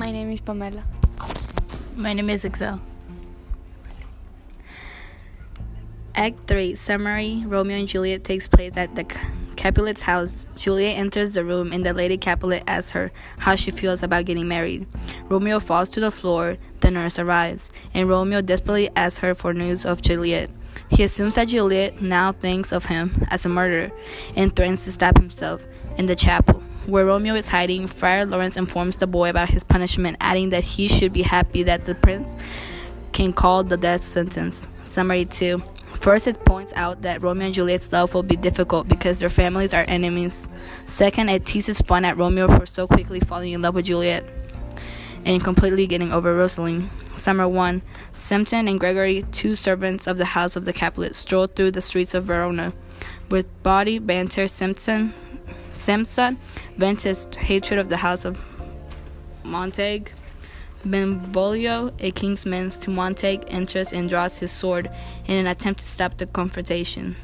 My name is Pamela. My name is Excel. Act 3 Summary Romeo and Juliet takes place at the Capulet's house. Juliet enters the room and the Lady Capulet asks her how she feels about getting married. Romeo falls to the floor, the nurse arrives, and Romeo desperately asks her for news of Juliet. He assumes that Juliet now thinks of him as a murderer and threatens to stab himself in the chapel. Where Romeo is hiding, Friar Lawrence informs the boy about his punishment, adding that he should be happy that the prince can call the death sentence. Summary 2 First, it points out that Romeo and Juliet's love will be difficult because their families are enemies. Second, it teases fun at Romeo for so quickly falling in love with Juliet and completely getting over Rosaline. Summer 1. Sampson and Gregory, two servants of the house of the Capulet, strolled through the streets of Verona. With body banter, Sampson, Sampson vents his hatred of the house of Montague. Benvolio, a king's man to Montague, enters and draws his sword in an attempt to stop the confrontation.